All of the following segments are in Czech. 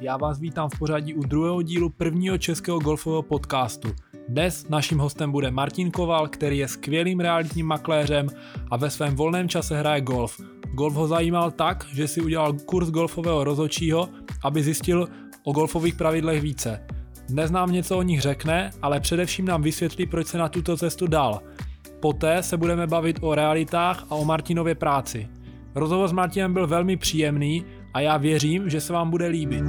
Já vás vítám v pořadí u druhého dílu prvního českého golfového podcastu. Dnes naším hostem bude Martin Koval, který je skvělým realitním makléřem a ve svém volném čase hraje golf. Golf ho zajímal tak, že si udělal kurz golfového rozočího, aby zjistil o golfových pravidlech více. Dnes nám něco o nich řekne, ale především nám vysvětlí, proč se na tuto cestu dal. Poté se budeme bavit o realitách a o Martinově práci. Rozhovor s Martinem byl velmi příjemný a já věřím, že se vám bude líbit.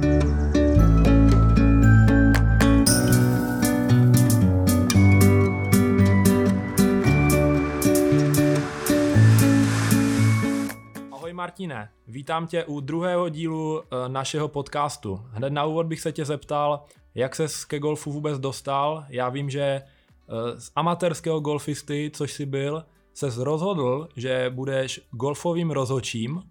Ahoj Martine, vítám tě u druhého dílu eh, našeho podcastu. Hned na úvod bych se tě zeptal, jak ses ke golfu vůbec dostal. Já vím, že eh, z amatérského golfisty, což jsi byl, se rozhodl, že budeš golfovým rozhočím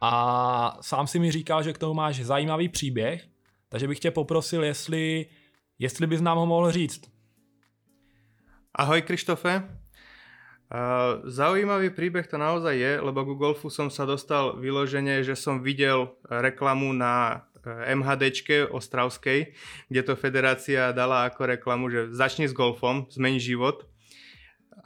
a sám si mi říkal, že k tomu máš zajímavý příběh, takže bych tě poprosil, jestli, jestli bys nám ho mohl říct. Ahoj Krištofe. Uh, zaujímavý príbeh to naozaj je, lebo ku golfu som sa dostal vyložene, že som videl reklamu na MHDčke Ostravskej, kde to federácia dala ako reklamu, že začni s golfom, zmení život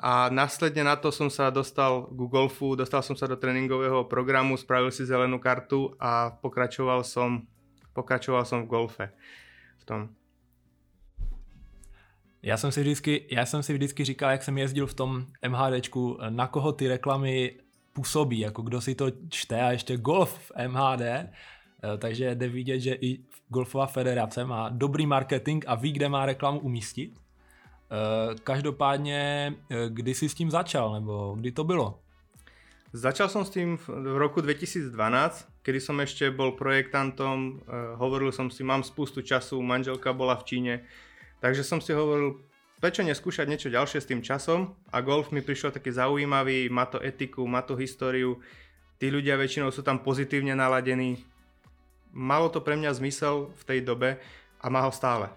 a následne na to som sa dostal ku golfu, dostal som sa do tréningového programu, spravil si zelenú kartu a pokračoval som, pokračoval v golfe. V tom. Já jsem, si vždycky, já jsem si vždycky říkal, jak jsem jezdil v tom MHDčku, na koho ty reklamy působí, jako kdo si to čte a ještě golf v MHD, eh, takže jde vidět, že i Golfová federace má dobrý marketing a ví, kde má reklamu umístit. Eh, každopádně, eh, kdy jsi s tím začal, nebo kdy to bylo? Začal som s tým v roku 2012, kedy som ešte bol projektantom, eh, hovoril som si, mám spustu času, manželka bola v Číne, takže som si hovoril, prečo neskúšať niečo ďalšie s tým časom a golf mi prišiel taký zaujímavý, má to etiku, má to históriu, tí ľudia väčšinou sú tam pozitívne naladení. Malo to pre mňa zmysel v tej dobe a má ho stále.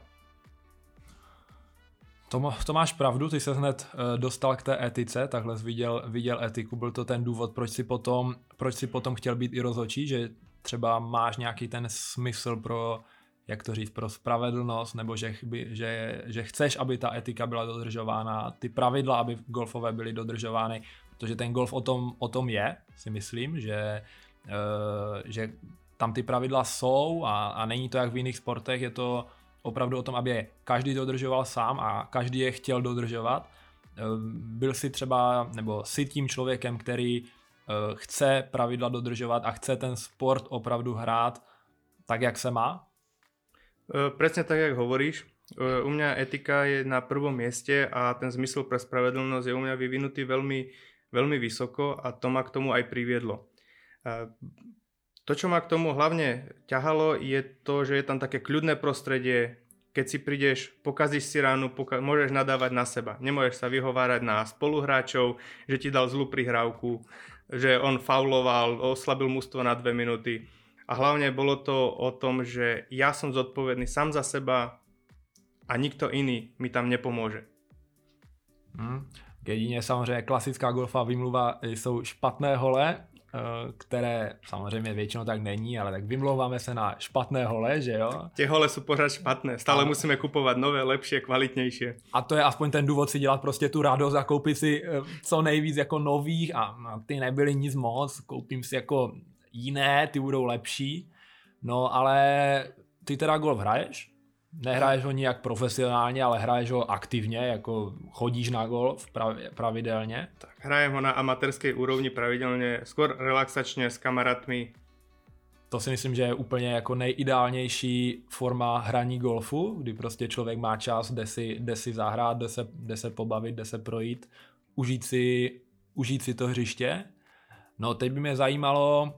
To, to máš pravdu, ty se hned uh, dostal k té etice, takhle jsi viděl, viděl etiku, byl to ten důvod, proč si potom, proč si potom chtěl být i rozhodčí, že třeba máš nějaký ten smysl pro, jak to říct, pro spravedlnost, nebo že, by, že, že chceš, aby ta etika byla dodržována, ty pravidla, aby golfové byly dodržovány, protože ten golf o tom, o tom je, si myslím, že, uh, že tam ty pravidla jsou a, a není to jak v jiných sportech, je to opravdu o tom, aby každý dodržoval sám a každý je chtěl dodržovat. Ehm, byl si třeba, nebo si tím člověkem, který eh, chce pravidla dodržovat a chce ten sport opravdu hrát tak, jak se má? Eh, Presne tak, jak hovoríš. Eh, u mňa etika je na prvom mieste a ten zmysel pre spravedlnosť je u mňa vyvinutý veľmi, veľmi vysoko a to ma k tomu aj priviedlo. To, čo ma k tomu hlavne ťahalo, je to, že je tam také kľudné prostredie, keď si prídeš, pokazíš si ránu, poka- môžeš nadávať na seba. Nemôžeš sa vyhovárať na spoluhráčov, že ti dal zlú prihrávku, že on fauloval, oslabil mústvo na dve minúty. A hlavne bolo to o tom, že ja som zodpovedný sám za seba a nikto iný mi tam nepomôže. Hmm. Jedině samozřejmě klasická golfová výmluva jsou špatné hole které samozřejmě většinou tak není, ale tak vymlouváme se na špatné hole, že jo? Tie hole jsou pořád špatné, stále a... musíme kupovat nové, lepší, kvalitnější. A to je aspoň ten důvod si dělat prostě tu radost a koupit si eh, co nejvíc jako nových a ty nebyly nic moc, koupím si jako jiné, ty budou lepší. No ale ty teda golf hraješ? Nehraješ ho nijak profesionálně, ale hraješ ho aktivně, jako chodíš na golf pravidelně? Tak hrajem ho na amatérskej úrovni pravidelně, skôr relaxačně s kamarátmi. To si myslím, že je úplně jako nejideálnější forma hraní golfu, kdy prostě člověk má čas, jde si, jde si zahrát, jde se, jde se pobavit, jde se projít, užít si, užít si to hřiště. No teď by mě zajímalo,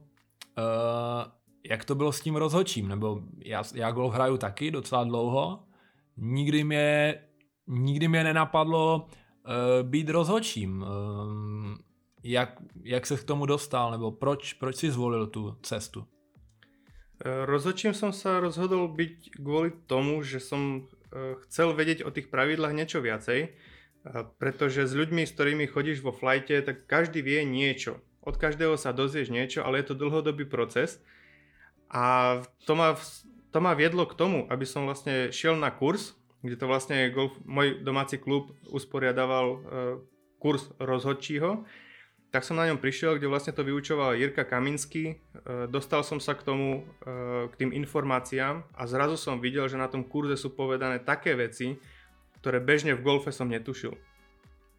uh, jak to bylo s tím rozhočím, nebo já, já golf hraju taky docela dlouho, nikdy mě, nikdy mě nenapadlo uh, být rozhočím. Uh, jak, jak se k tomu dostal, nebo proč, proč si zvolil tu cestu? Eh, rozhodčím som sa rozhodol byť kvôli tomu, že som chcel vedieť o tých pravidlách niečo viacej, pretože s ľuďmi, s ktorými chodíš vo flajte, tak každý vie niečo. Od každého sa dozvieš niečo, ale je to dlhodobý proces a to ma, to ma viedlo k tomu, aby som vlastne šiel na kurz, kde to vlastne golf, môj domáci klub usporiadaval uh, kurz rozhodčího, tak som na ňom prišiel, kde vlastne to vyučoval Jirka Kaminsky. Uh, dostal som sa k tomu, uh, k tým informáciám a zrazu som videl, že na tom kurze sú povedané také veci, ktoré bežne v golfe som netušil.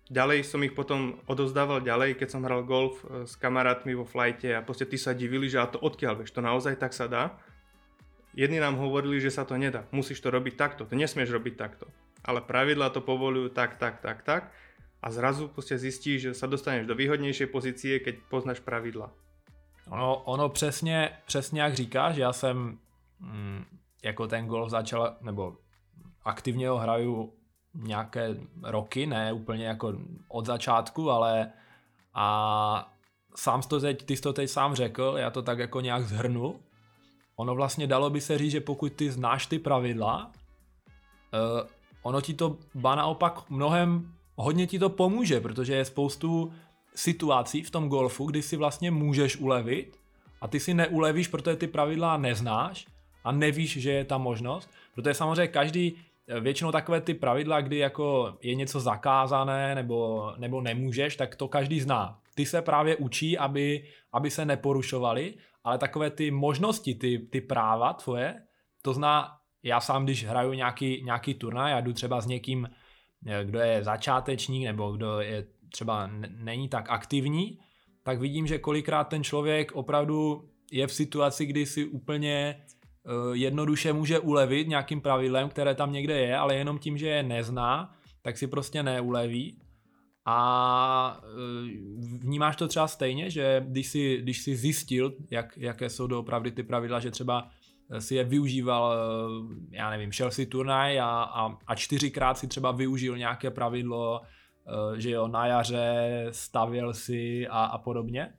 Ďalej som ich potom odozdával ďalej, keď som hral golf s kamarátmi vo flajte a proste tí sa divili, že a to odkiaľ, vieš, to naozaj tak sa dá. Jedni nám hovorili, že sa to nedá. Musíš to robiť takto, to nesmieš robiť takto. Ale pravidla to povolujú tak, tak, tak, tak. A zrazu prostě zistíš, že sa dostaneš do výhodnější pozície, keď poznáš pravidla. Ono, ono přesně, přesně jak říkáš, já jsem mm, jako ten golf začal, nebo aktivně ho hraju nějaké roky, ne úplně jako od začátku, ale a sám to teď, ty jsi to teď sám řekl, já to tak jako nějak zhrnu, ono vlastně dalo by se říct, že pokud ty znáš ty pravidla, uh, ono ti to ba naopak mnohem hodně ti to pomůže, protože je spoustu situací v tom golfu, kdy si vlastně můžeš ulevit a ty si neulevíš, protože ty pravidla neznáš a nevíš, že je ta možnost, protože samozřejmě každý, většinou takové ty pravidla, kdy jako je něco zakázané nebo, nebo nemůžeš, tak to každý zná. Ty se právě učí, aby, aby se neporušovali ale takové ty možnosti, ty, ty práva tvoje, to zná, já sám, když hraju nějaký, nějaký turnaj, já jdu třeba s někým, eh, kdo je začátečník nebo kdo je třeba není tak aktivní, tak vidím, že kolikrát ten člověk opravdu je v situaci, kdy si úplně jednoduše může ulevit nějakým pravidlem, které tam někde je, ale jenom tím, že je nezná, tak si prostě neuleví a e, vnímáš to třeba stejně, že když jsi, když jsi zjistil, jak, jaké jsou doopravdy ty pravidla, že třeba si je využíval, já nevím, šel si turnaj a, a, a čtyřikrát si třeba využil nějaké pravidlo, že jo, na jaře stavěl si a, a podobně?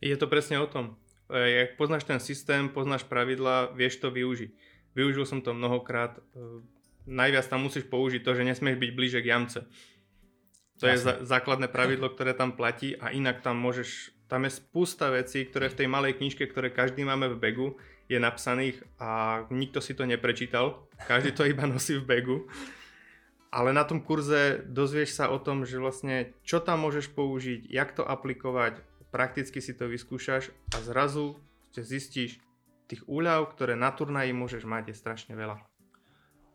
Je to přesně o tom. Jak poznáš ten systém, poznáš pravidla, vieš to využiť. Využil som to mnohokrát. Najviac tam musíš použiť to, že nesmieš byť blíže k jamce to Jasne. je za, základné pravidlo, ktoré tam platí a inak tam môžeš, tam je spústa vecí, ktoré v tej malej knižke, ktoré každý máme v begu, je napsaných a nikto si to neprečítal. Každý to iba nosí v begu. Ale na tom kurze dozvieš sa o tom, že vlastne čo tam môžeš použiť, jak to aplikovať, prakticky si to vyskúšaš a zrazu zistíš, tých úľav, ktoré na turnaji môžeš mať, je strašne veľa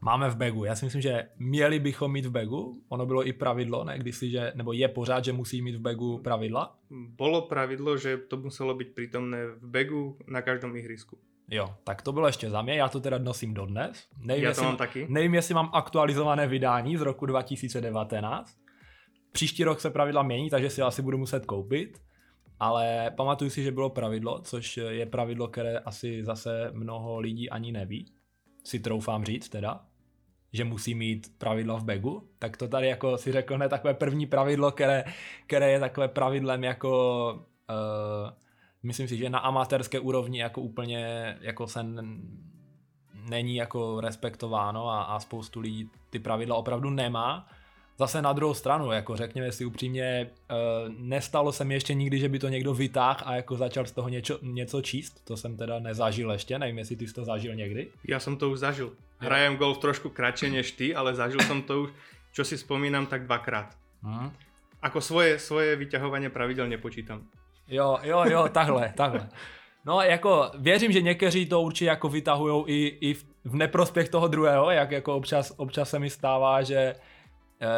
máme v begu. Já si myslím, že měli bychom mít v begu. Ono bylo i pravidlo, ne? Když si, že, nebo je pořád, že musí mít v begu pravidla. Bolo pravidlo, že to muselo být přítomné v begu na každém ihrisku. Jo, tak to bylo ještě za mě, já to teda nosím dodnes. Nevím, já to mám taky. Nevím, jestli mám aktualizované vydání z roku 2019. Příští rok se pravidla mění, takže si asi budu muset koupit. Ale pamatuju si, že bylo pravidlo, což je pravidlo, které asi zase mnoho lidí ani neví. Si troufám říct teda že musí mít pravidla v begu, tak to tady jako si řekl ne takové první pravidlo, které, které je takové pravidlem jako uh, myslím si, že na amatérské úrovni jako úplně jako se není jako respektováno a, a spoustu lidí ty pravidla opravdu nemá Zase na druhou stranu, jako řekněme si upřímně, uh, nestalo se mi ještě nikdy, že by to někdo vytáhl a jako začal z toho něčo, něco číst. To jsem teda nezažil ještě, nevím, jestli ty jsi to zažil někdy. Já jsem to už zažil. Hrajem golf trošku kratšie než ty, ale zažil jsem to už, čo si vzpomínám, tak dvakrát. Hmm. Ako svoje, svoje vyťahování pravidel nepočítám. Jo, jo, jo, takhle, takhle. No jako věřím, že někteří to určitě jako vytahujou i, i v, v neprospěch toho druhého, jak jako občas, občas se mi stává, že Eh,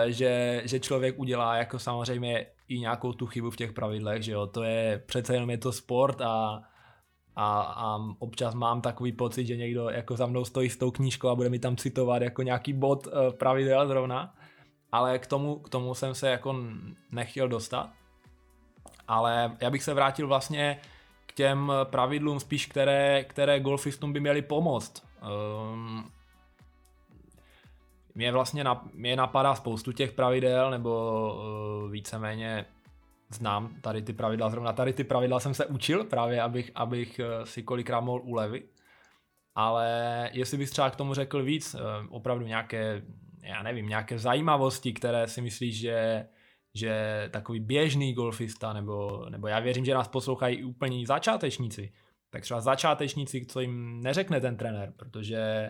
že, že člověk udělá jako samozřejmě i nějakou tu chybu v těch pravidlech, že jo, to je přece jenom je to sport a, a, a občas mám takový pocit, že někdo jako za mnou stojí s tou knížkou a bude mi tam citovat jako nějaký bod uh, pravidel zrovna, ale k tomu, k tomu jsem se jako nechtěl dostat, ale já bych se vrátil vlastně k těm pravidlům spíš, které, které golfistům by měly pomoct. Um, mě vlastně na, mě napadá spoustu těch pravidel, nebo uh, víceméně znám tady ty pravidla, zrovna tady ty pravidla jsem se učil právě, abych, abych uh, si kolikrát mohl ulevit. Ale jestli bys třeba k tomu řekl víc, uh, opravdu nějaké, já nevím, nějaké zajímavosti, které si myslíš, že, že takový běžný golfista, nebo, nebo já věřím, že nás poslouchají i úplní začátečníci, tak třeba začátečníci, co jim neřekne ten trenér, protože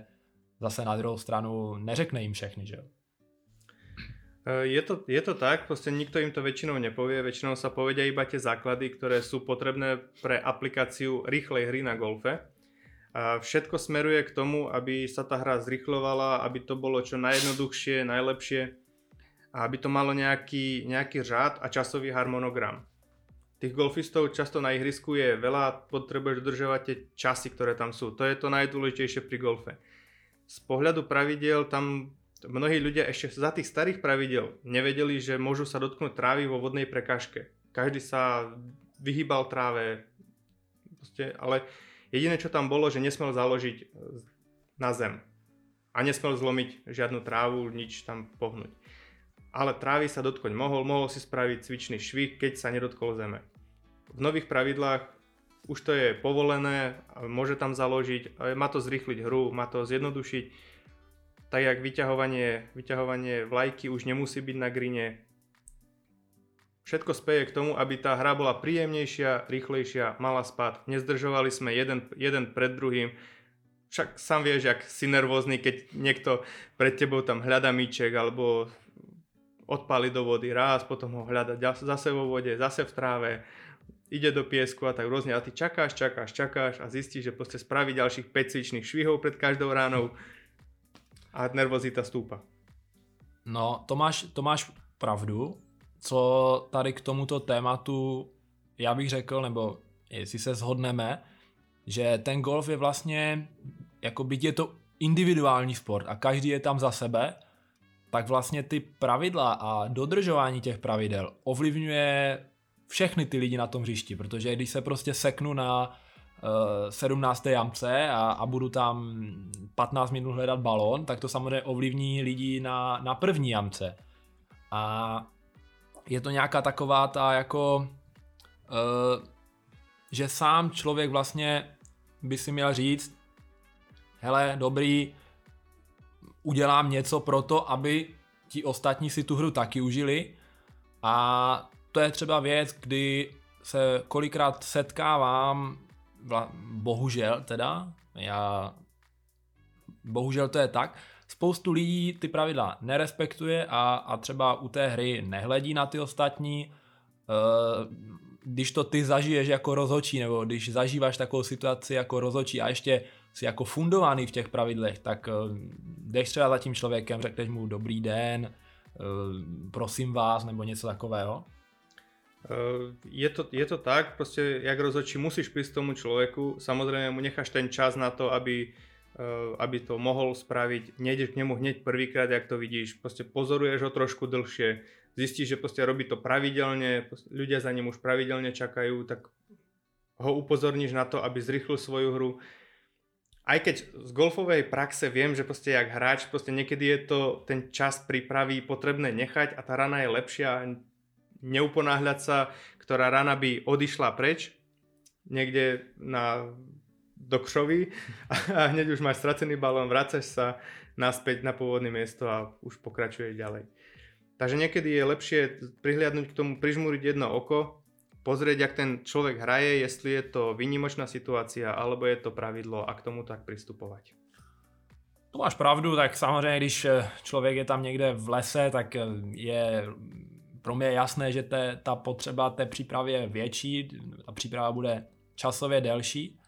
zase na druhou stranu neřekne jim všechny, že jo. E, je to, je to tak, proste nikto im to väčšinou nepovie, väčšinou sa povedia iba tie základy, ktoré sú potrebné pre aplikáciu rýchlej hry na golfe. A všetko smeruje k tomu, aby sa tá hra zrychlovala, aby to bolo čo najjednoduchšie, najlepšie a aby to malo nejaký, nejaký řád a časový harmonogram. Tých golfistov často na ihrisku je veľa, potrebuješ dodržovať tie časy, ktoré tam sú. To je to najdôležitejšie pri golfe. Z pohľadu pravidel tam mnohí ľudia ešte za tých starých pravidel nevedeli, že môžu sa dotknúť trávy vo vodnej prekažke. Každý sa vyhýbal tráve, proste, ale jediné čo tam bolo, že nesmel založiť e, na zem a nesmel zlomiť žiadnu trávu, nič tam pohnúť. Ale trávy sa dotknúť mohol, mohol si spraviť cvičný švih, keď sa nedotkol zeme. V nových pravidlách už to je povolené, môže tam založiť, má to zrýchliť hru, má to zjednodušiť tak jak vyťahovanie, vyťahovanie vlajky už nemusí byť na grine. Všetko speje k tomu, aby tá hra bola príjemnejšia, rýchlejšia, mala spad. Nezdržovali sme jeden, jeden pred druhým. Však sám vieš, jak si nervózny, keď niekto pred tebou tam hľada míček alebo odpáli do vody raz, potom ho hľada zase vo vode, zase v tráve, ide do piesku a tak rôzne a ty čakáš, čakáš, čakáš a zistíš, že proste spraví ďalších 5 cvičných švihov pred každou ránou a nervozita stúpa. No, to máš, to máš pravdu. Co tady k tomuto tématu já bych řekl, nebo jestli se shodneme, že ten golf je vlastně, jako byť je to individuální sport a každý je tam za sebe, tak vlastně ty pravidla a dodržování těch pravidel ovlivňuje všechny ty lidi na tom hřišti, protože když se prostě seknu na 17. Eh, jamce a, a budu tam 15 minut hledat balón, tak to samozřejmě ovlivní lidi na, na první jamce. A je to nějaká taková ta jako, uh, že sám člověk vlastně by si měl říct, hele, dobrý, udělám něco pro to, aby ti ostatní si tu hru taky užili a to je třeba věc, kdy se kolikrát setkávám bohužel teda, já, bohužel to je tak, spoustu lidí ty pravidla nerespektuje a, a třeba u té hry nehledí na ty ostatní, uh, když to ty zažiješ jako rozhočí, nebo když zažíváš takovou situaci jako rozhočí a ještě si jako fundovaný v těch pravidlech, tak uh, jdeš třeba za tím člověkem, řekneš mu dobrý den, uh, prosím vás, nebo něco takového. Eh, je to, je to tak, proste jak rozhodčí musíš prísť tomu človeku, samozrejme mu necháš ten čas na to, aby, eh, aby to mohol spraviť, nejdeš k nemu hneď prvýkrát, jak to vidíš, proste pozoruješ ho trošku dlhšie, zistíš, že proste robí to pravidelne, ľudia za ním už pravidelne čakajú, tak ho upozorníš na to, aby zrychlil svoju hru. Aj keď z golfovej praxe viem, že proste jak hráč, proste niekedy je to ten čas prípravy potrebné nechať a tá rana je lepšia, neuponáhľať sa, ktorá rana by odišla preč, niekde na, do kšovy a hneď už máš stracený balón, vracaš sa naspäť na pôvodné miesto a už pokračuješ ďalej. Takže niekedy je lepšie prihliadnúť k tomu, prižmúriť jedno oko, pozrieť, jak ten človek hraje, jestli je to výnimočná situácia, alebo je to pravidlo a k tomu tak pristupovať. To máš pravdu, tak samozřejmě, když člověk je tam někde v lese, tak je pro mě je jasné, že te, ta potřeba té přípravy je větší, ta příprava bude časově delší.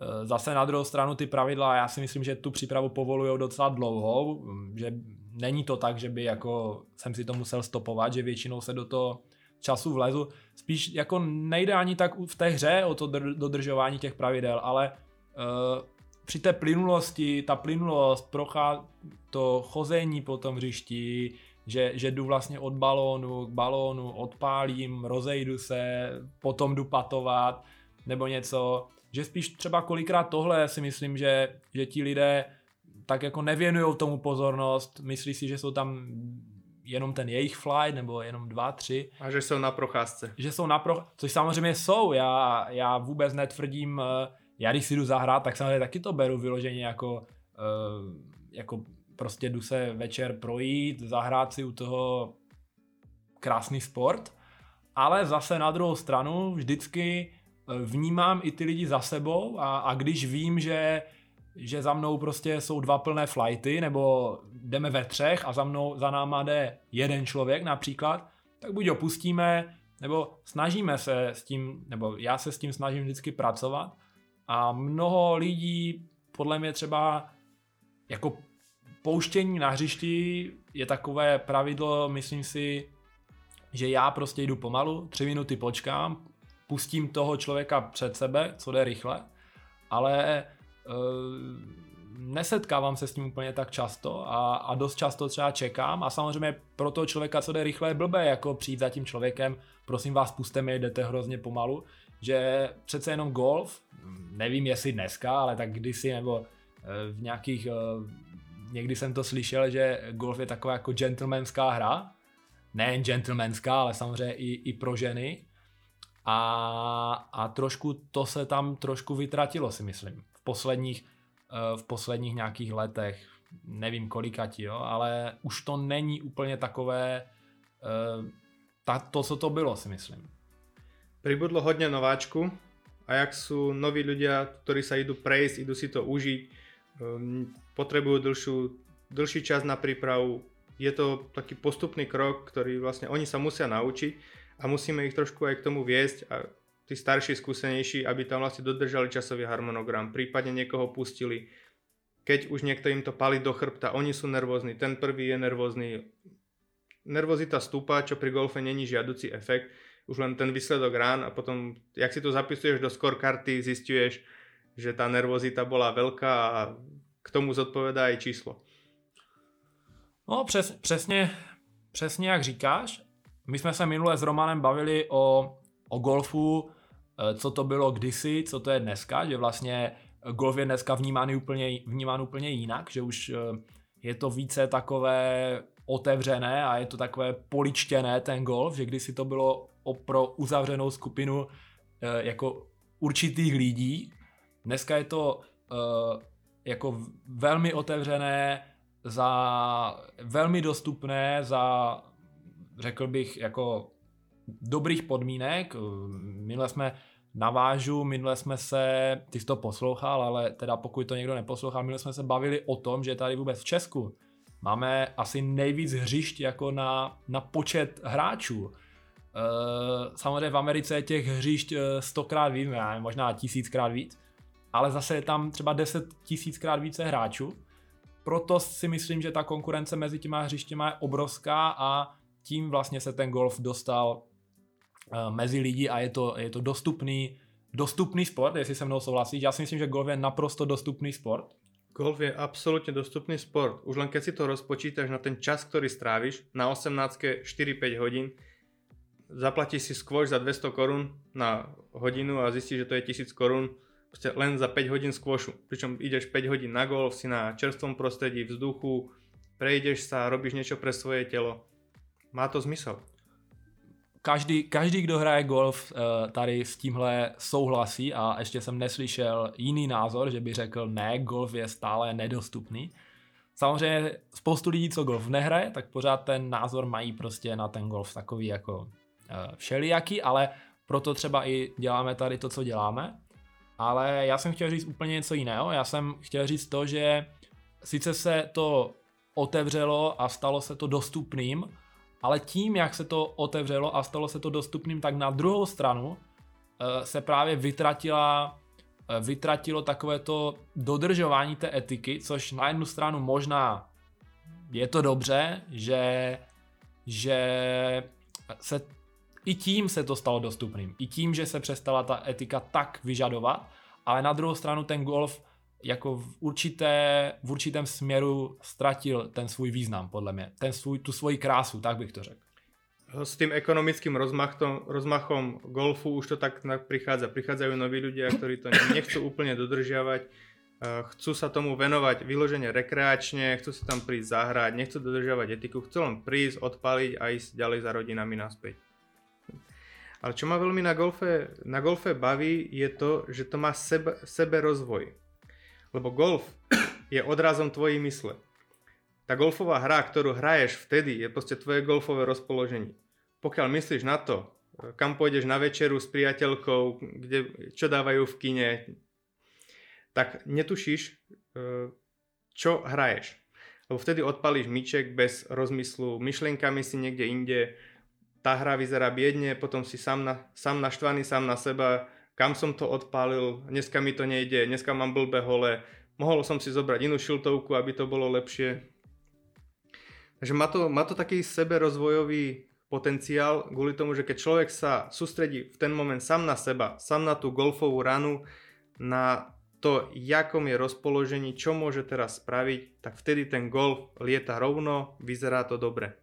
E, zase na druhou stranu ty pravidla, já si myslím, že tu přípravu povolují docela dlouho, že není to tak, že by jako jsem si to musel stopovat, že většinou se do toho času vlezu. Spíš jako nejde ani tak v té hře o to dodržování těch pravidel, ale uh, při té plynulosti, ta plynulost, prochá to chození po tom hřišti, že, že jdu vlastně od balónu k balónu, odpálím, rozejdu se, potom jdu patovat, nebo něco, že spíš třeba kolikrát tohle si myslím, že, že ti lidé tak jako nevěnují tomu pozornost, myslí si, že jsou tam jenom ten jejich flight, nebo jenom dva, tři. A že jsou na procházce. Že jsou na procházce, což samozřejmě jsou, já, já vůbec netvrdím, eh, já když si jdu zahrát, tak samozřejmě taky to beru vyloženě jako, eh, jako prostě jdu se večer projít, zahrát si u toho krásný sport, ale zase na druhou stranu vždycky vnímám i ty lidi za sebou a, a když vím, že že za mnou prostě jsou dva plné flighty, nebo jdeme ve třech a za mnou, za náma jde jeden člověk například, tak buď ho pustíme, nebo snažíme se s tím, nebo já se s tím snažím vždycky pracovat. A mnoho lidí podle mě třeba jako pouštění na hřišti je takové pravidlo, myslím si, že já prostě jdu pomalu, tři minuty počkám, pustím toho člověka před sebe, co jde rychle, ale uh, nesetkávám se s tím úplně tak často a, a dost často třeba čekám a samozřejmě pro toho člověka, co jde rychle, je blbé jako přijít za tím člověkem, prosím vás, puste mi, jdete hrozně pomalu, že přece jenom golf, nevím jestli dneska, ale tak kdysi nebo eh, v nějakých, eh, někdy jsem to slyšel, že golf je taková jako gentlemanská hra, nejen gentlemanská, ale samozřejmě i, i pro ženy. A, a trošku to se tam trošku vytratilo si myslím. V posledních, eh, v posledních nějakých letech, nevím kolikati, jo, ale už to není úplně takové ta, to, co to bylo si myslím. Pribudlo hodne nováčku a jak sú noví ľudia, ktorí sa idú prejsť, idú si to um, potrebujú dlhšiu, dlhší čas na prípravu. Je to taký postupný krok, ktorý vlastne oni sa musia naučiť a musíme ich trošku aj k tomu viesť a tí starší, skúsenejší, aby tam vlastne dodržali časový harmonogram, prípadne niekoho pustili. Keď už niekto im to palí do chrbta, oni sú nervózni, ten prvý je nervózny. Nervozita stúpa, čo pri golfe není žiaducí efekt, už len ten výsledok rán a potom, jak si to zapisuješ do karty, zistuješ, že tá nervozita bola veľká a k tomu zodpovedá aj číslo. No přes, přesně, přesně jak říkáš. My jsme se minule s Romanem bavili o, o golfu, eh, co to bylo kdysi, co to je dneska, že vlastně golf je dneska vnímán úplně, vnímán úplně jinak, že už eh, je to více takové otevřené a je to takové poličtěné ten golf, že kdysi to bylo pro uzavřenou skupinu eh, jako určitých lidí. Dneska je to eh, jako velmi otevřené, za velmi dostupné, za řekl bych jako dobrých podmínek. Minule jsme navážu, minule jsme se, ty jsi to poslouchal, ale teda pokud to někdo neposlouchal, minule jsme se bavili o tom, že tady vůbec v Česku máme asi nejvíc hřišť jako na, na počet hráčů. Eh, samozřejmě v Americe je těch hřišť eh, stokrát víc, možná tisíckrát víc, ale zase je tam třeba deset tisíckrát více hráčů. Proto si myslím, že ta konkurence mezi těma hřištěma je obrovská a tím vlastně se ten golf dostal eh, mezi lidi a je to, je to dostupný, dostupný sport, jestli se mnou souhlasíš. Já si myslím, že golf je naprosto dostupný sport. Golf je absolútne dostupný sport. Už len keď si to rozpočítaš na ten čas, ktorý stráviš, na 18 4-5 hodín, zaplatíš si skôš za 200 korún na hodinu a zistíš, že to je 1000 korún len za 5 hodín skôšu. Pričom ideš 5 hodín na golf, si na čerstvom prostredí, vzduchu, prejdeš sa, robíš niečo pre svoje telo. Má to zmysel. Každý, každý, kdo hraje golf, eh, tady s tímhle souhlasí a ještě jsem neslyšel jiný názor, že by řekl, ne, golf je stále nedostupný. Samozřejmě spoustu lidí, co golf nehraje, tak pořád ten názor mají prostě na ten golf takový jako Eh, všelijaký, ale proto třeba i děláme tady to, co děláme. Ale já jsem chtěl říct úplně něco jiného. Já jsem chtěl říct to, že sice se to otevřelo a stalo se to dostupným, ale tím, jak se to otevřelo a stalo se to dostupným, tak na druhou stranu eh, se právě vytratila, eh, vytratilo takové to dodržování té etiky, což na jednu stranu možná je to dobře, že, že se i tím se to stalo dostupným. I tím, že se přestala ta etika tak vyžadovat, ale na druhou stranu ten golf jako v, určité, v určitém směru ztratil ten svůj význam, podle mě. Ten svůj, tu svoji krásu, tak bych to řekl. S tým ekonomickým rozmachom, rozmachom golfu už to tak prichádza. Prichádzajú noví ľudia, ktorí to nechcú úplne dodržiavať, chcú sa tomu venovať vyložene rekreačne, chcú si tam prísť zahrať, nechcú dodržiavať etiku, chcú len prísť, odpaliť a ísť ďalej za rodinami naspäť. Ale čo ma veľmi na golfe, na golfe baví je to, že to má sebe, sebe rozvoj. Lebo golf je odrazom tvojej mysle. Tá golfová hra, ktorú hraješ vtedy, je proste tvoje golfové rozpoloženie. Pokiaľ myslíš na to, kam pôjdeš na večeru s priateľkou, kde, čo dávajú v kine, tak netušíš, e, čo hraješ. Lebo vtedy odpalíš myček bez rozmyslu, myšlienkami si niekde inde, tá hra vyzerá biedne, potom si sám, na, sám naštvaný, sám na seba, kam som to odpálil, dneska mi to nejde, dneska mám blbé hole, mohol som si zobrať inú šiltovku, aby to bolo lepšie. Takže má to, má to taký seberozvojový potenciál kvôli tomu, že keď človek sa sústredí v ten moment sám na seba, sám na tú golfovú ranu, na to, jakom je rozpoložení, čo môže teraz spraviť, tak vtedy ten golf lieta rovno, vyzerá to dobre.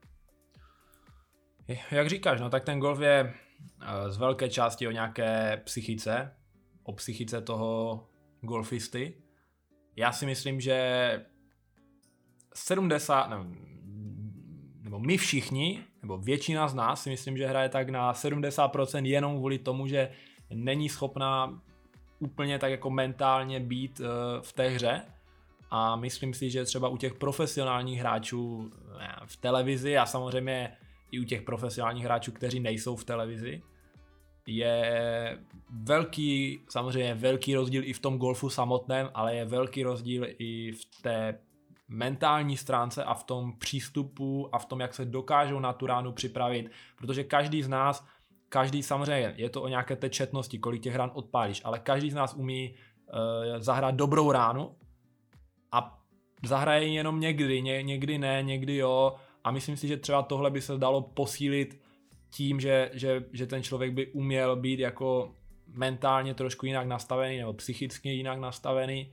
Jak říkáš, no tak ten golf je eh, z velké části o nějaké psychice, o psychice toho golfisty. Já si myslím, že 70, nebo, nebo my všichni, nebo většina z nás si myslím, že hraje tak na 70% jenom kvůli tomu, že není schopná úplně tak jako mentálně být uh, v té hře. A myslím si, že třeba u těch profesionálních hráčů v televizi a samozřejmě i u těch profesionálních hráčů, kteří nejsou v televizi, je velký, samozřejmě velký rozdíl i v tom golfu samotném, ale je velký rozdíl i v té mentální stránce a v tom přístupu a v tom, jak se dokážou na tu ránu připravit, protože každý z nás, každý samozřejmě, je to o nějaké té četnosti, kolik těch rán odpálíš, ale každý z nás umí uh, zahrát dobrou ránu a zahraje jenom někdy, ně, někdy ne, někdy jo a myslím si, že třeba tohle by se dalo posílit tím, že, že, že ten člověk by uměl být jako mentálně trošku jinak nastavený nebo psychicky jinak nastavený,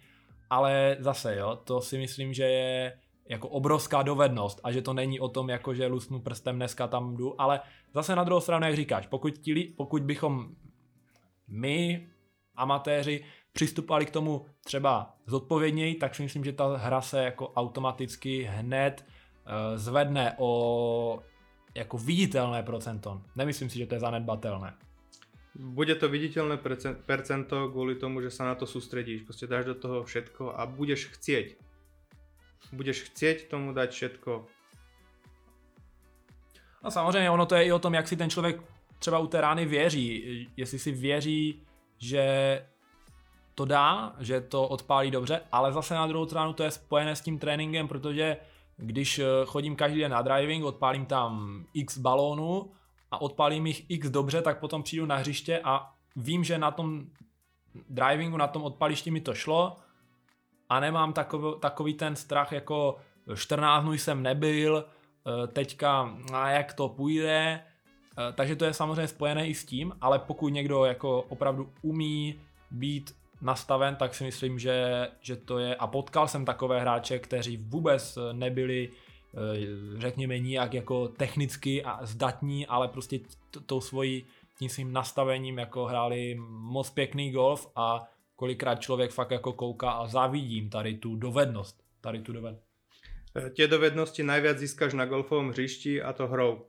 ale zase jo, to si myslím, že je jako obrovská dovednost a že to není o tom, jako že lusnu prstem dneska tam jdu, ale zase na druhou stranu, jak říkáš, pokud, ti, pokud bychom my, amatéři, přistupovali k tomu třeba zodpovědněji, tak si myslím, že ta hra se jako automaticky hned zvedne o jako viditelné procento. Nemyslím si, že to je zanedbatelné. Bude to viditeľné percento kvôli tomu, že sa na to sústredíš. Proste dáš do toho všetko a budeš chcieť. Budeš chcieť tomu dať všetko. No samozřejmě, ono to je i o tom, jak si ten člověk třeba u té rány věří. Jestli si věří, že to dá, že to odpálí dobře, ale zase na druhou stranu to je spojené s tím tréninkem, protože když eh, chodím každý den na driving, odpálím tam x balónů a odpálím jich x dobře, tak potom přijdu na hřiště a vím, že na tom drivingu, na tom odpališti mi to šlo a nemám takový, takový ten strach jako 14 dnů jsem nebyl, eh, teďka a jak to půjde, eh, takže to je samozřejmě spojené i s tím, ale pokud někdo jako opravdu umí být nastaven, tak si myslím, že, že to je, a potkal jsem takové hráče, kteří vůbec nebyli Eh, řekněme nijak jako technicky a zdatní, ale prostě tou svojí tím svým nastavením jako hráli moc pěkný golf a kolikrát člověk fakt jako kouká a závidím tady tu dovednost. Tady tu dovednost. Eh, tie dovednosti najviac získaš na golfovom hřišti a to hrou.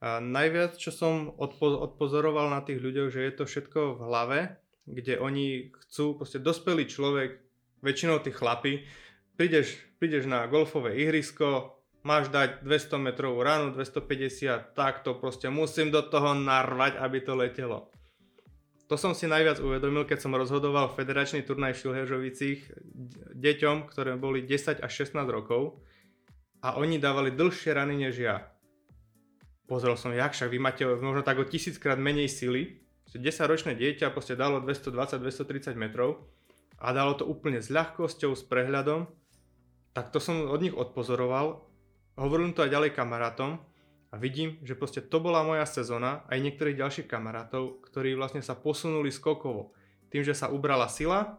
A najviac, čo som odpo- odpozoroval na tých ľuďoch, že je to všetko v hlave, kde oni chcú, proste dospelý človek, väčšinou tí chlapi, prídeš, prídeš na golfové ihrisko, máš dať 200 metrovú ranu, 250, tak to proste musím do toho narvať, aby to letelo. To som si najviac uvedomil, keď som rozhodoval federačný turnaj v Šilhežovicích deťom, ktoré boli 10 až 16 rokov a oni dávali dlhšie rany než ja. Pozrel som, jak však vy máte možno tak o tisíckrát menej sily. 10-ročné dieťa proste dalo 220-230 metrov a dalo to úplne s ľahkosťou, s prehľadom. Tak to som od nich odpozoroval hovorím to aj ďalej kamarátom a vidím, že proste to bola moja sezóna aj niektorých ďalších kamarátov, ktorí vlastne sa posunuli skokovo. Tým, že sa ubrala sila,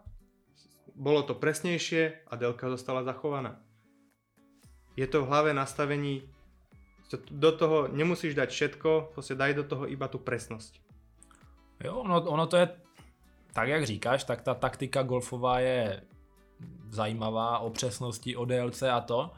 bolo to presnejšie a delka zostala zachovaná. Je to v hlave nastavení, do toho nemusíš dať všetko, proste daj do toho iba tu presnosť. Jo, ono, ono to je, tak jak říkáš, tak ta taktika golfová je zajímavá o přesnosti, o délce a to,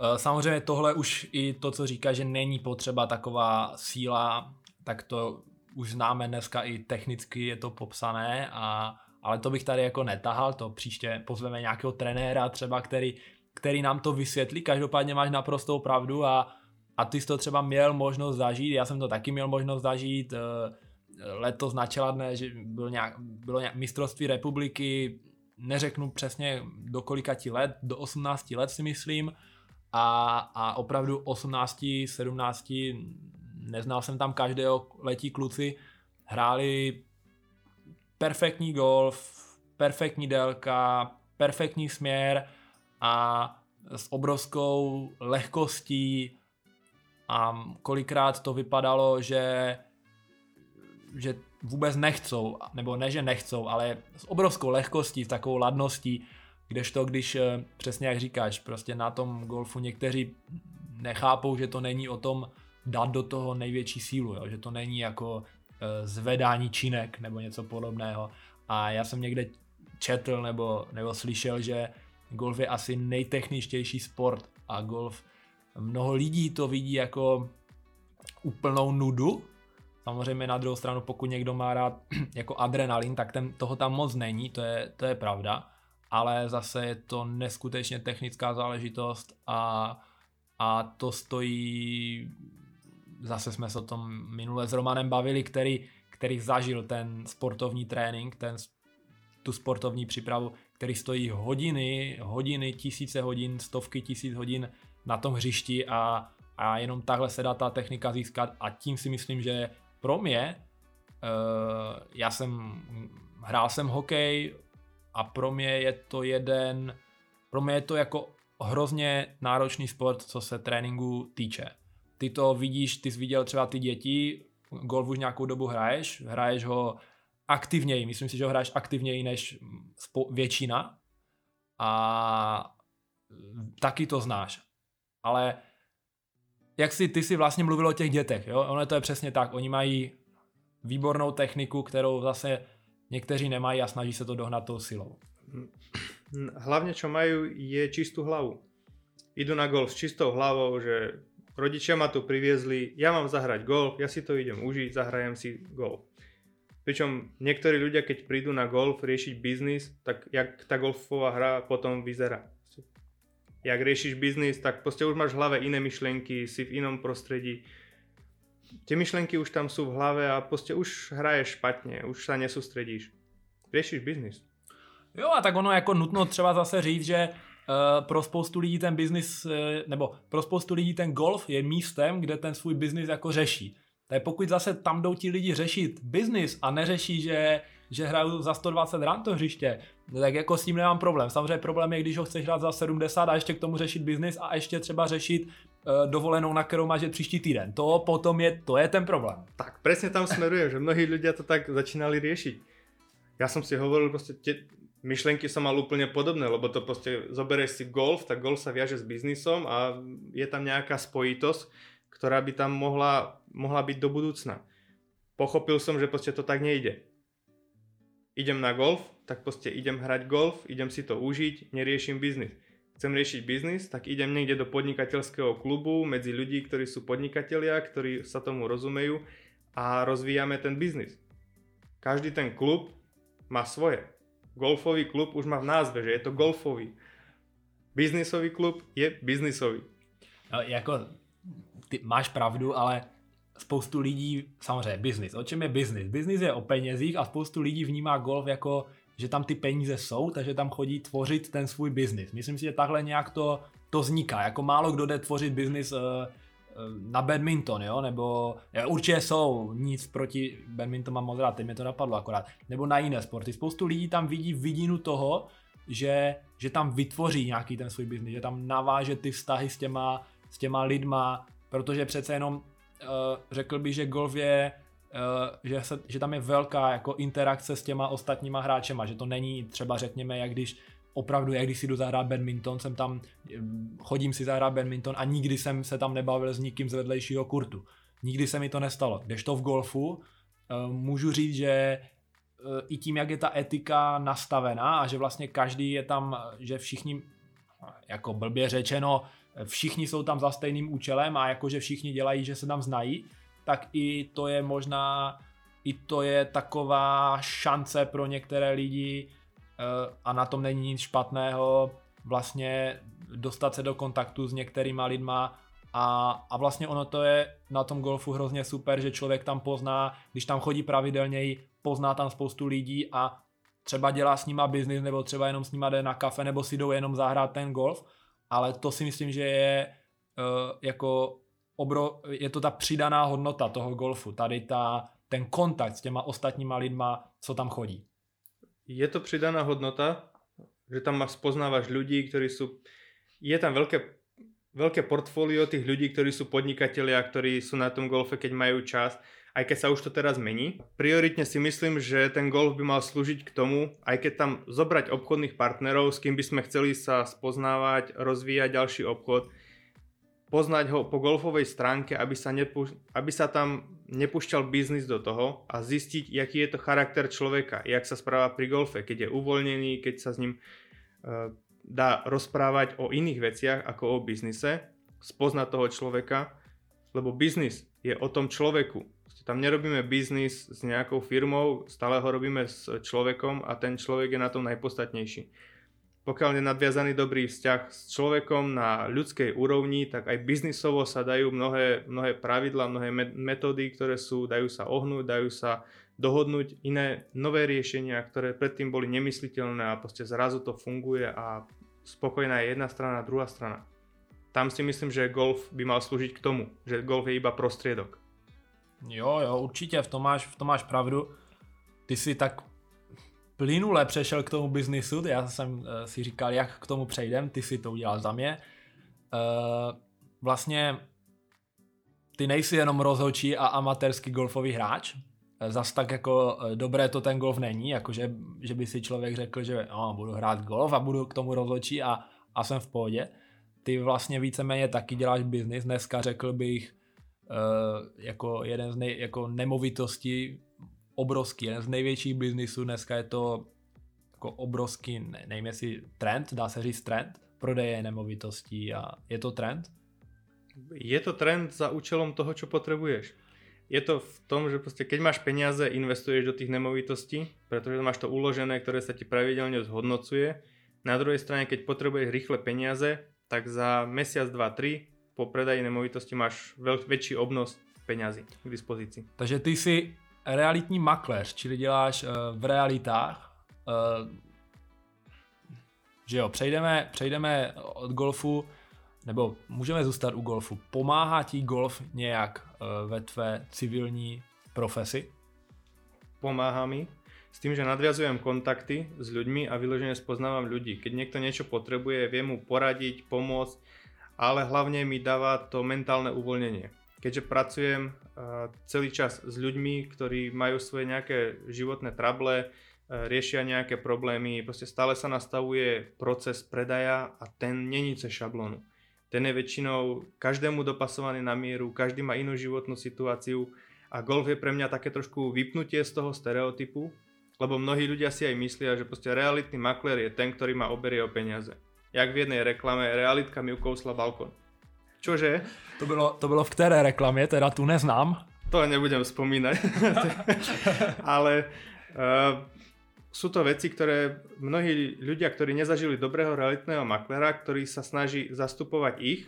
Eh, samozřejmě tohle už i to, co říká, že není potřeba taková síla, tak to už známe dneska i technicky je to popsané, a, ale to bych tady jako netahal, to příště pozveme nějakého trenéra třeba, který, který nám to vysvětlí, každopádně máš naprostou pravdu a a ty jsi to třeba měl možnost zažít, já jsem to taky měl možnost zažít, eh, letos na Čeladné, že byl nějak, bylo nějak mistrovství republiky, neřeknu přesně do kolika ti let, do 18 let si myslím, a, a opravdu 18, 17, neznal jsem tam každého, letí kluci, hráli perfektní golf, perfektní délka, perfektní směr a s obrovskou lehkostí. A kolikrát to vypadalo, že že vůbec nechcou, nebo ne, že nechcou, ale s obrovskou lehkostí, s takovou ladností, kdežto, když eh, přesně jak říkáš, prostě na tom golfu někteří nechápou, že to není o tom dát do toho největší sílu, jo? že to není jako e, zvedání činek nebo něco podobného. A já jsem někde četl nebo, nebo slyšel, že golf je asi nejtechničtější sport a golf, mnoho lidí to vidí jako úplnou nudu, Samozřejmě na druhou stranu, pokud někdo má rád jako adrenalin, tak ten, toho tam moc není, to je, to je pravda, ale zase je to neskutečně technická záležitost a, a to stojí, zase jsme se o tom minule s Romanem bavili, který, který zažil ten sportovní trénink, ten, tu sportovní přípravu, který stojí hodiny, hodiny, tisíce hodin, stovky tisíc hodin na tom hřišti a, a jenom takhle se dá ta technika získat a tím si myslím, že pro mě, uh, já jsem, hrál jsem hokej a pro mě je to jeden, pro mě je to jako hrozně náročný sport, co se tréninku týče. Ty to vidíš, ty jsi viděl třeba ty děti, golf už nějakou dobu hraješ, hraješ ho aktivněji, myslím si, že ho hraješ aktivněji než většina a taky to znáš. Ale jak si ty si vlastně mluvil o těch dětech, jo? Ono to je přesně tak, oni mají výbornou techniku, kterou zase někteří nemají a snaží se to dohnat tou silou. Hlavně, čo mají, je čistou hlavu. Idu na golf s čistou hlavou, že rodičia ma tu priviezli, ja mám zahrať golf, ja si to idem užiť, zahrajem si golf. Pričom niektorí ľudia, keď prídu na golf riešiť biznis, tak jak tá golfová hra potom vyzerá jak riešiš biznis, tak prostě už máš v hlave iné myšlenky, si v inom prostredí. Tie myšlenky už tam sú v hlave a prostě už hraješ špatně, už sa nesústredíš. Riešiš biznis. Jo a tak ono jako nutno třeba zase říct, že Uh, pro spoustu lidí ten biznis, uh, nebo pro spoustu lidí ten golf je místem, kde ten svůj biznis jako řeší. Tak pokud zase tam jdou ti lidi řešit biznis a neřeší, že že hraju za 120 ran to hřiště, tak jako s tím nemám problém. Samozřejmě problém je, když ho chceš hrát za 70 a ještě k tomu řešit biznis a ještě třeba řešit uh, dovolenou, na kterou máš příští týden. To potom je, to je ten problém. Tak přesně tam smerujem, že mnohí lidé to tak začínali řešit. Já jsem si hovoril, prostě tě, myšlenky som mal úplne podobné, lebo to prostě zobereš si golf, tak golf sa viaže s biznisom a je tam nejaká spojitosť, ktorá by tam mohla, mohla byť do budúcna. Pochopil som, že prostě to tak nejde idem na golf, tak prostě idem hrať golf, idem si to užiť, neriešim biznis. Chcem riešiť biznis, tak idem niekde do podnikateľského klubu medzi ľudí, ktorí sú podnikatelia, ktorí sa tomu rozumejú a rozvíjame ten biznis. Každý ten klub má svoje. Golfový klub už má v názve, že je to golfový. Biznisový klub je biznisový. No, jako, ty máš pravdu, ale spoustu lidí, samozřejmě business. O čem je business? Business je o penězích a spoustu lidí vnímá golf jako, že tam ty peníze jsou, takže tam chodí tvořit ten svůj business. Myslím si, že takhle nějak to, to vzniká. Jako málo kdo jde tvořit business uh, na badminton, jo, nebo ja, určitě jsou, nic proti badminton mám moc rád, teď mě to napadlo akorát, nebo na jiné sporty. Spoustu lidí tam vidí vidinu toho, že, že tam vytvoří nějaký ten svůj biznis, že tam naváže ty vztahy s těma, s těma lidma, protože přece jenom řekl bych, že golf je Uh, že, se, že tam je velká jako interakce s těma ostatníma hráčema, že to není třeba řekněme, jak když opravdu, jak když si jdu zahrát badminton, jsem tam, chodím si zahrát badminton a nikdy jsem se tam nebavil s nikým z vedlejšího kurtu. Nikdy se mi to nestalo. to v golfu můžu říct, že i tím, jak je ta etika nastavená a že vlastně každý je tam, že všichni, jako blbě řečeno, všichni jsou tam za stejným účelem a jakože všichni dělají, že se tam znají, tak i to je možná, i to je taková šance pro některé lidi eh, a na tom není nic špatného vlastně dostat se do kontaktu s některýma lidma. A, a vlastně ono to je na tom golfu hrozně super, že člověk tam pozná, když tam chodí pravidelně, pozná tam spoustu lidí a třeba dělá s nima biznis, nebo třeba jenom s nima jde na kafe, nebo si jdou jenom zahrát ten golf, ale to si myslím, že je uh, jako obro, je to ta přidaná hodnota toho golfu, tady ta, ten kontakt s těma ostatníma lidma, co tam chodí. Je to přidaná hodnota, že tam spoznávaš ľudí, ktorí sú... Je tam veľké, veľké portfólio tých ľudí, ktorí sú podnikatelia, ktorí sú na tom golfe, keď majú čas aj keď sa už to teraz mení. Prioritne si myslím, že ten golf by mal slúžiť k tomu, aj keď tam zobrať obchodných partnerov, s kým by sme chceli sa spoznávať, rozvíjať ďalší obchod, poznať ho po golfovej stránke, aby sa, nepu- aby sa tam nepúšťal biznis do toho a zistiť, aký je to charakter človeka, jak sa správa pri golfe, keď je uvoľnený, keď sa s ním uh, dá rozprávať o iných veciach ako o biznise, spoznať toho človeka, lebo biznis je o tom človeku. Tam nerobíme biznis s nejakou firmou, stále ho robíme s človekom a ten človek je na tom najpodstatnejší. Pokiaľ je nadviazaný dobrý vzťah s človekom na ľudskej úrovni, tak aj biznisovo sa dajú mnohé, mnohé pravidla, mnohé metódy, ktoré sú, dajú sa ohnúť, dajú sa dohodnúť iné nové riešenia, ktoré predtým boli nemysliteľné a proste zrazu to funguje a spokojná je jedna strana, druhá strana. Tam si myslím, že golf by mal slúžiť k tomu, že golf je iba prostriedok. Jo, jo, určitě, v tom máš, v tom máš pravdu. Ty si tak plynule přešel k tomu biznisu, já jsem uh, si říkal, jak k tomu přejdem, ty si to udělal za mě. Uh, vlastně ty nejsi jenom rozhodčí a amatérský golfový hráč, eh, zas tak jako dobré to ten golf není, jakože že by si člověk řekl, že no, budu hrát golf a budu k tomu rozhodčí a, a jsem v pohodě. Ty vlastně víceméně taky děláš biznis, dneska řekl bych, Eh, jako jeden z nej, jako nemovitostí obrovský, jeden z největších biznisů dneska je to jako obrovský, ne, nevím jestli trend, dá se říct trend, prodeje nemovitostí a je to trend? Je to trend za účelom toho, čo potrebuješ. Je to v tom, že prostě keď máš peniaze, investuješ do tých nemovitostí, pretože máš to uložené, ktoré sa ti pravidelne zhodnocuje. Na druhej strane, keď potrebuješ rýchle peniaze, tak za mesiac, dva, tri po predaji nemovitosti máš veľ, väčší obnos peňazí k dispozici. Takže ty jsi realitní makléř, čili děláš uh, v realitách. Uh, že jo, přejdeme, přejdeme od golfu, nebo můžeme zůstat u golfu. Pomáhá ti golf nějak uh, ve tvé civilní profesi? Pomáhá mi. S tým, že nadviazujem kontakty s ľuďmi a vyložene spoznávam ľudí. Keď niekto niečo potrebuje, viem mu poradiť, pomôcť, ale hlavne mi dáva to mentálne uvoľnenie. Keďže pracujem celý čas s ľuďmi, ktorí majú svoje nejaké životné trable, riešia nejaké problémy, proste stále sa nastavuje proces predaja a ten není cez šablónu. Ten je väčšinou každému dopasovaný na mieru, každý má inú životnú situáciu a golf je pre mňa také trošku vypnutie z toho stereotypu, lebo mnohí ľudia si aj myslia, že proste realitný makler je ten, ktorý ma oberie o peniaze jak v jednej reklame, realitka mi ukousla balkon. Čože? To bylo, to bylo v které reklamě, teda tu neznám. To nebudem spomínať. Ale uh, sú to veci, ktoré mnohí ľudia, ktorí nezažili dobrého realitného maklera, ktorý sa snaží zastupovať ich,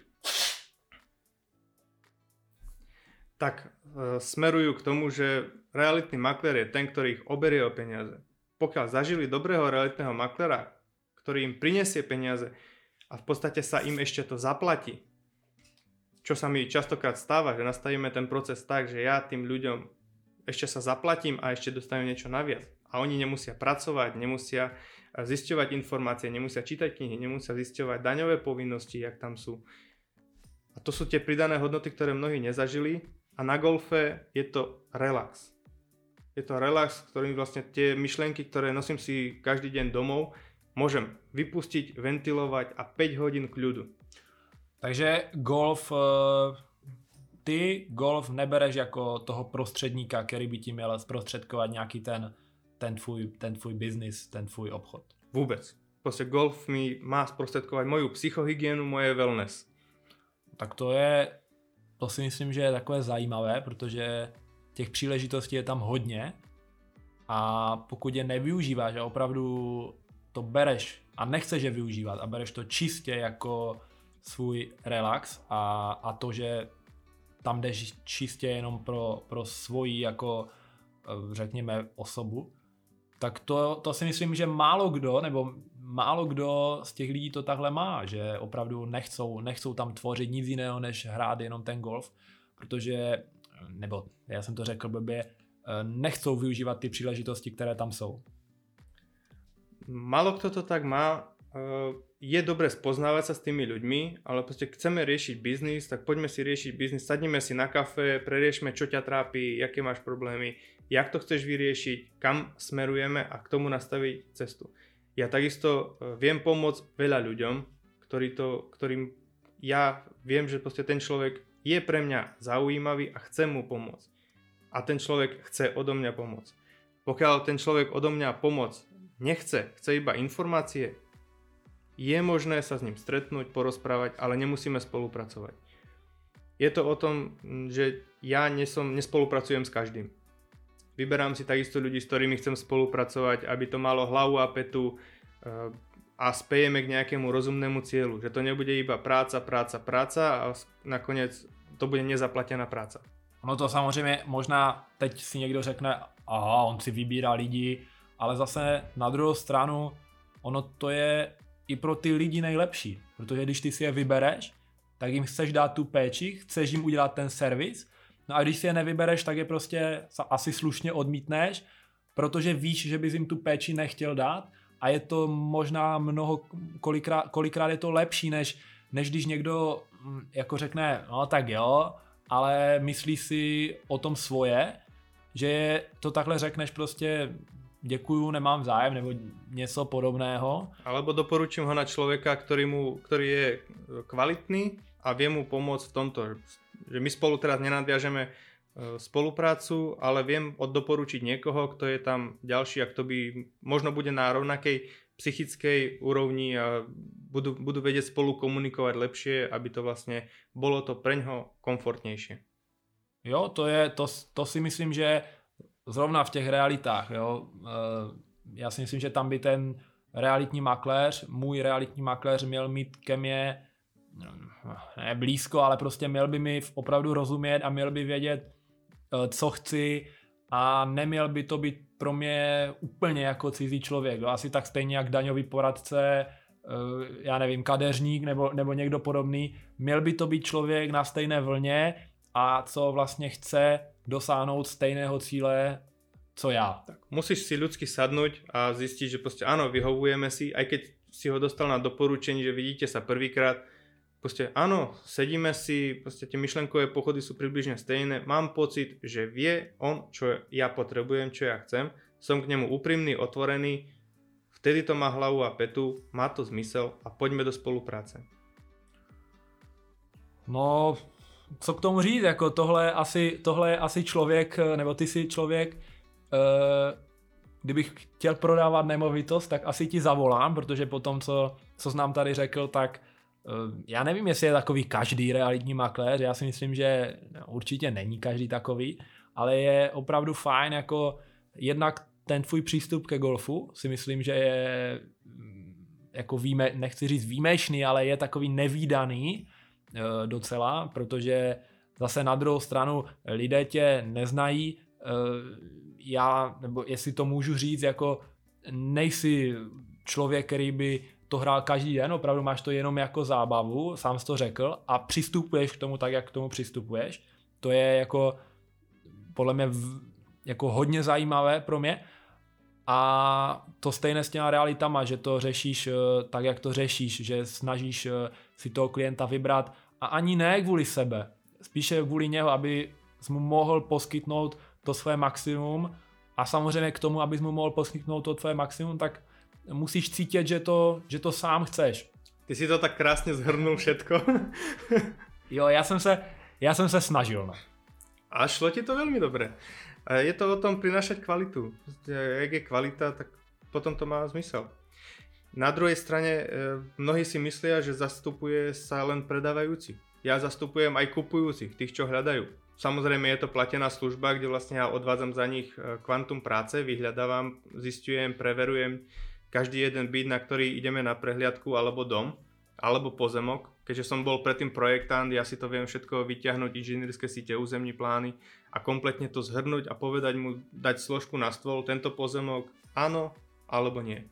tak uh, smerujú k tomu, že realitný makler je ten, ktorý ich oberie o peniaze. Pokiaľ zažili dobrého realitného maklera, ktorý im prinesie peniaze a v podstate sa im ešte to zaplatí. Čo sa mi častokrát stáva, že nastavíme ten proces tak, že ja tým ľuďom ešte sa zaplatím a ešte dostanem niečo naviac. A oni nemusia pracovať, nemusia zisťovať informácie, nemusia čítať knihy, nemusia zisťovať daňové povinnosti, jak tam sú. A to sú tie pridané hodnoty, ktoré mnohí nezažili a na golfe je to relax. Je to relax, ktorým vlastne tie myšlienky, ktoré nosím si každý deň domov, môžem vypustiť, ventilovať a 5 hodín kľudu. Takže golf, eh, ty golf nebereš jako toho prostředníka, který by ti měl zprostředkovat nějaký ten, ten, tvůj, ten tvůj biznis, ten tvůj obchod. Vůbec. Prostě golf mi má zprostředkovat moju psychohygienu, moje wellness. Tak to je, to si myslím, že je takové zajímavé, protože těch příležitostí je tam hodně a pokud je nevyužíváš a opravdu to bereš a nechceš je využívat a bereš to čistě jako svůj relax a, a to, že tam jdeš čistě jenom pro, pro svoji jako eh, řekněme osobu, tak to, to si myslím, že málo kdo, nebo málo kdo z těch lidí to takhle má, že opravdu nechcou, nechcou tam tvořit nic jiného, než hrát jenom ten golf, protože, nebo já jsem to řekl blbě, eh, nechcou využívat ty příležitosti, které tam jsou. Málo kto to tak má, eh, je dobré spoznávať sa s tými ľuďmi, ale proste chceme riešiť biznis, tak poďme si riešiť biznis, sadneme si na kafe, preriešme, čo ťa trápi, aké máš problémy, jak to chceš vyriešiť, kam smerujeme a k tomu nastaviť cestu. Ja takisto e, viem pomôcť veľa ľuďom, ktorý to, ktorým ja viem, že proste ten človek je pre mňa zaujímavý a chcem mu pomôcť. A ten človek chce odo mňa pomôcť. Pokiaľ ten človek odo mňa pomôcť nechce, chce iba informácie, je možné sa s ním stretnúť, porozprávať, ale nemusíme spolupracovať. Je to o tom, že ja nesom, nespolupracujem s každým. Vyberám si takisto ľudí, s ktorými chcem spolupracovať, aby to malo hlavu a petu eh, a spejeme k nejakému rozumnému cieľu. Že to nebude iba práca, práca, práca a nakoniec to bude nezaplatená práca. No to samozřejmě možná teď si někdo řekne, aha, on si vybírá lidi, ale zase na druhou stranu ono to je i pro ty lidi nejlepší, protože když ty si je vybereš, tak jim chceš dát tu péči, chceš jim udělat ten servis, no a když si je nevybereš, tak je prostě asi slušně odmítneš, protože víš, že bys jim tu péči nechtěl dát a je to možná mnoho, kolikrát, kolikrát je to lepší, než, než když někdo mm, jako řekne, no tak jo, ale myslí si o tom svoje, že to takhle řekneš prostě děkuju, nemám zájem, nebo něco podobného. Alebo doporučím ho na člověka, který, mu, který je kvalitný a vie mu pomôcť v tomto. Že my spolu teraz nenadviažeme e, spoluprácu, ale viem oddoporučiť niekoho, kto je tam ďalší a kto by možno bude na rovnakej psychickej úrovni a budú, budú vedieť spolu komunikovať lepšie, aby to vlastne bolo to preňho komfortnější. Jo, to, je, to, to si myslím, že zrovna v těch realitách, jo, eh, já si myslím, že tam by ten realitní makléř, můj realitní makléř měl mít ke mně ne blízko, ale prostě měl by mi opravdu rozumět a měl by vědět, eh, co chci a neměl by to být pro mě úplně jako cizí člověk. Jo. Asi tak stejně jak daňový poradce, eh, já nevím, kadeřník nebo, nebo někdo podobný. Měl by to být člověk na stejné vlně a co vlastně chce dosáhnout stejného cíle, co já. Tak, musíš si ľudsky sadnúť a zistiť, že prostě ano, vyhovujeme si, aj keď si ho dostal na doporučení, že vidíte sa prvýkrát, prostě ano, sedíme si, prostě tie myšlenkové pochody sú približne stejné, mám pocit, že vie on, čo ja potrebujem, čo ja chcem, som k nemu úprimný, otvorený, vtedy to má hlavu a petu, má to zmysel a poďme do spolupráce. No, co k tomu říct, jako tohle, asi, tohle je asi člověk, nebo ty jsi člověk, uh, kdybych chtěl prodávat nemovitost, tak asi ti zavolám, protože po tom, co, co znám tady řekl, tak uh, já nevím, jestli je takový každý realitní makléř, já si myslím, že určitě není každý takový, ale je opravdu fajn jako jednak ten tvůj přístup ke golfu si myslím, že je mm, jako víme, nechci říct výjimečný, ale je takový nevýdaný, Eh, docela, protože zase na druhou stranu lidé tě neznají, eh, já, nebo jestli to můžu říct, jako nejsi člověk, který by to hrál každý den, opravdu máš to jenom jako zábavu, sám jsi to řekl, a přistupuješ k tomu tak, jak k tomu přistupuješ. To je jako podle mě v, jako hodně zajímavé pro mě. A to stejné s těma realitama, že to řešíš eh, tak, jak to řešíš, že snažíš si toho klienta vybrat a ani ne kvůli sebe, spíše kvůli něho, aby mu mohl poskytnout to své maximum a samozřejmě k tomu, abys mu mohl poskytnout to tvoje maximum, tak musíš cítit, že to, že to sám chceš. Ty si to tak krásně zhrnul všetko. jo, já jsem se, já jsem se snažil. No. A šlo ti to velmi dobře. Je to o tom prinašať kvalitu. Jak je kvalita, tak potom to má zmysel. Na druhej strane e, mnohí si myslia, že zastupuje sa len predávajúci. Ja zastupujem aj kupujúcich, tých, čo hľadajú. Samozrejme je to platená služba, kde vlastne ja odvádzam za nich e, kvantum práce, vyhľadávam, zistujem, preverujem každý jeden byt, na ktorý ideme na prehliadku alebo dom, alebo pozemok, keďže som bol predtým projektant, ja si to viem všetko vyťahnuť, inžinierské síte, územní plány a kompletne to zhrnúť a povedať mu, dať složku na stôl, tento pozemok áno alebo nie.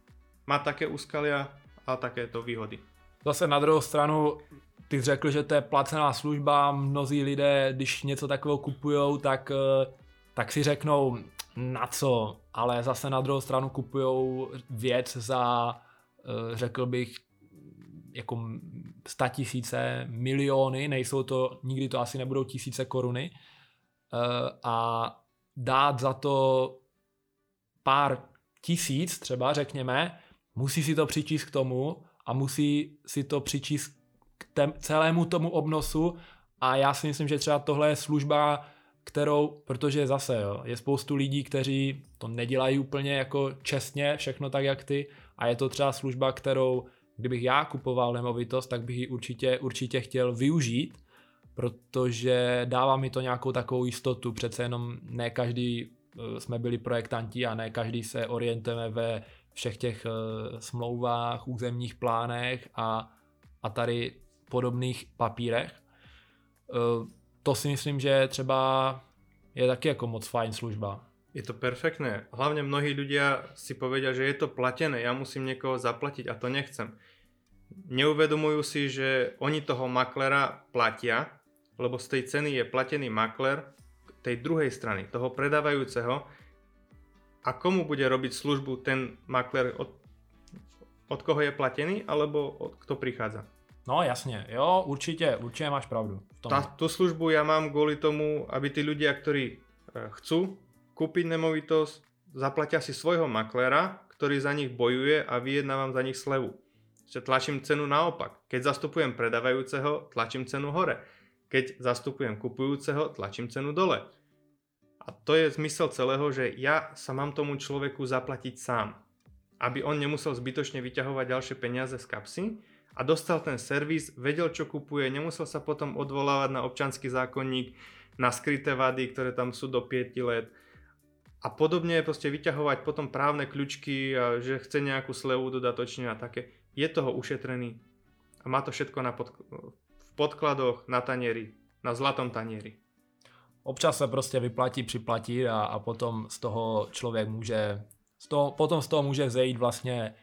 Má také úskalia a takéto výhody. Zase na druhou stranu, ty jsi řekl, že to je placená služba, mnozí lidé, když něco takového kupují, tak, eh, tak si řeknou, na co, ale zase na druhou stranu kupují věc za, eh, řekl bych, jako sta tisíce, miliony, nejsou to, nikdy to asi nebudou tisíce koruny eh, a dát za to pár tisíc třeba, řekněme, musí si to přičíst k tomu a musí si to přičíst k tém, celému tomu obnosu a já si myslím, že třeba tohle je služba, kterou, protože zase jo, je spoustu lidí, kteří to nedělají úplně jako čestně, všechno tak jak ty a je to třeba služba, kterou kdybych já kupoval nemovitost, tak bych ji určitě, určitě chtěl využít, protože dává mi to nějakou takovou jistotu, přece jenom ne každý eh, jsme byli projektanti a ne každý se orientujeme ve všech těch uh, smlouvách, územních plánech a, a tady podobných papírech. Uh, to si myslím, že třeba je taky jako moc fajn služba. Je to perfektné. Hlavne mnohí ľudia si povedia, že je to platené, ja musím niekoho zaplatiť a to nechcem. Neuvedomujú si, že oni toho maklera platia, lebo z tej ceny je platený makler tej druhej strany, toho predávajúceho a komu bude robiť službu ten makler, od, od koho je platený, alebo od, kto prichádza. No jasně, jo, určitě, určitě máš pravdu. V Tá, tú službu ja mám kvôli tomu, aby tí ľudia, ktorí e, chcú kúpiť nemovitosť, zaplatia si svojho maklera, ktorý za nich bojuje a vyjednávam za nich slevu. Že tlačím cenu naopak. Keď zastupujem predávajúceho, tlačím cenu hore. Keď zastupujem kupujúceho, tlačím cenu dole. A to je zmysel celého, že ja sa mám tomu človeku zaplatiť sám. Aby on nemusel zbytočne vyťahovať ďalšie peniaze z kapsy a dostal ten servis, vedel čo kupuje, nemusel sa potom odvolávať na občanský zákonník, na skryté vady, ktoré tam sú do 5 let a podobne proste vyťahovať potom právne kľúčky že chce nejakú slevu dodatočne a také. Je toho ušetrený a má to všetko na pod, v podkladoch, na tanieri, na zlatom tanieri občas se prostě vyplatí, připlatí a, a potom z toho člověk může, z toho, potom z toho může zejít vlastně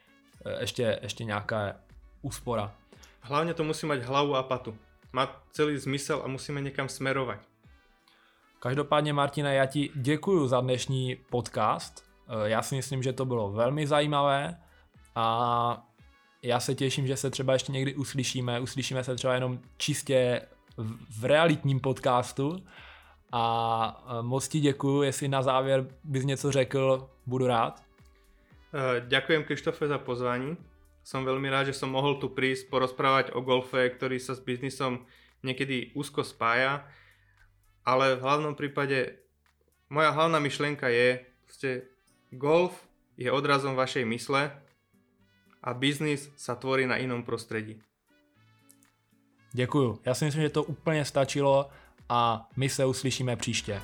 e, ještě, ještě nějaká úspora. Hlavně to musí mať hlavu a patu. Má celý zmysel a musíme někam smerovat. Každopádně, Martine, já ti děkuji za dnešní podcast. E, já si myslím, že to bylo velmi zajímavé a já se těším, že se třeba ještě někdy uslyšíme. Uslyšíme se třeba jenom čistě v realitním podcastu a moc ti děkuju, jestli na závěr bys něco řekl, budu rád. Ďakujem Krištofe za pozvání. Som veľmi rád, že som mohol tu prísť porozprávať o golfe, ktorý sa s biznisom niekedy úzko spája, ale v hlavnom prípade moja hlavná myšlienka je, že golf je odrazom vašej mysle a biznis sa tvorí na inom prostredí. Děkuju. Já si myslím, že to úplně stačilo a my se uslyšíme příště.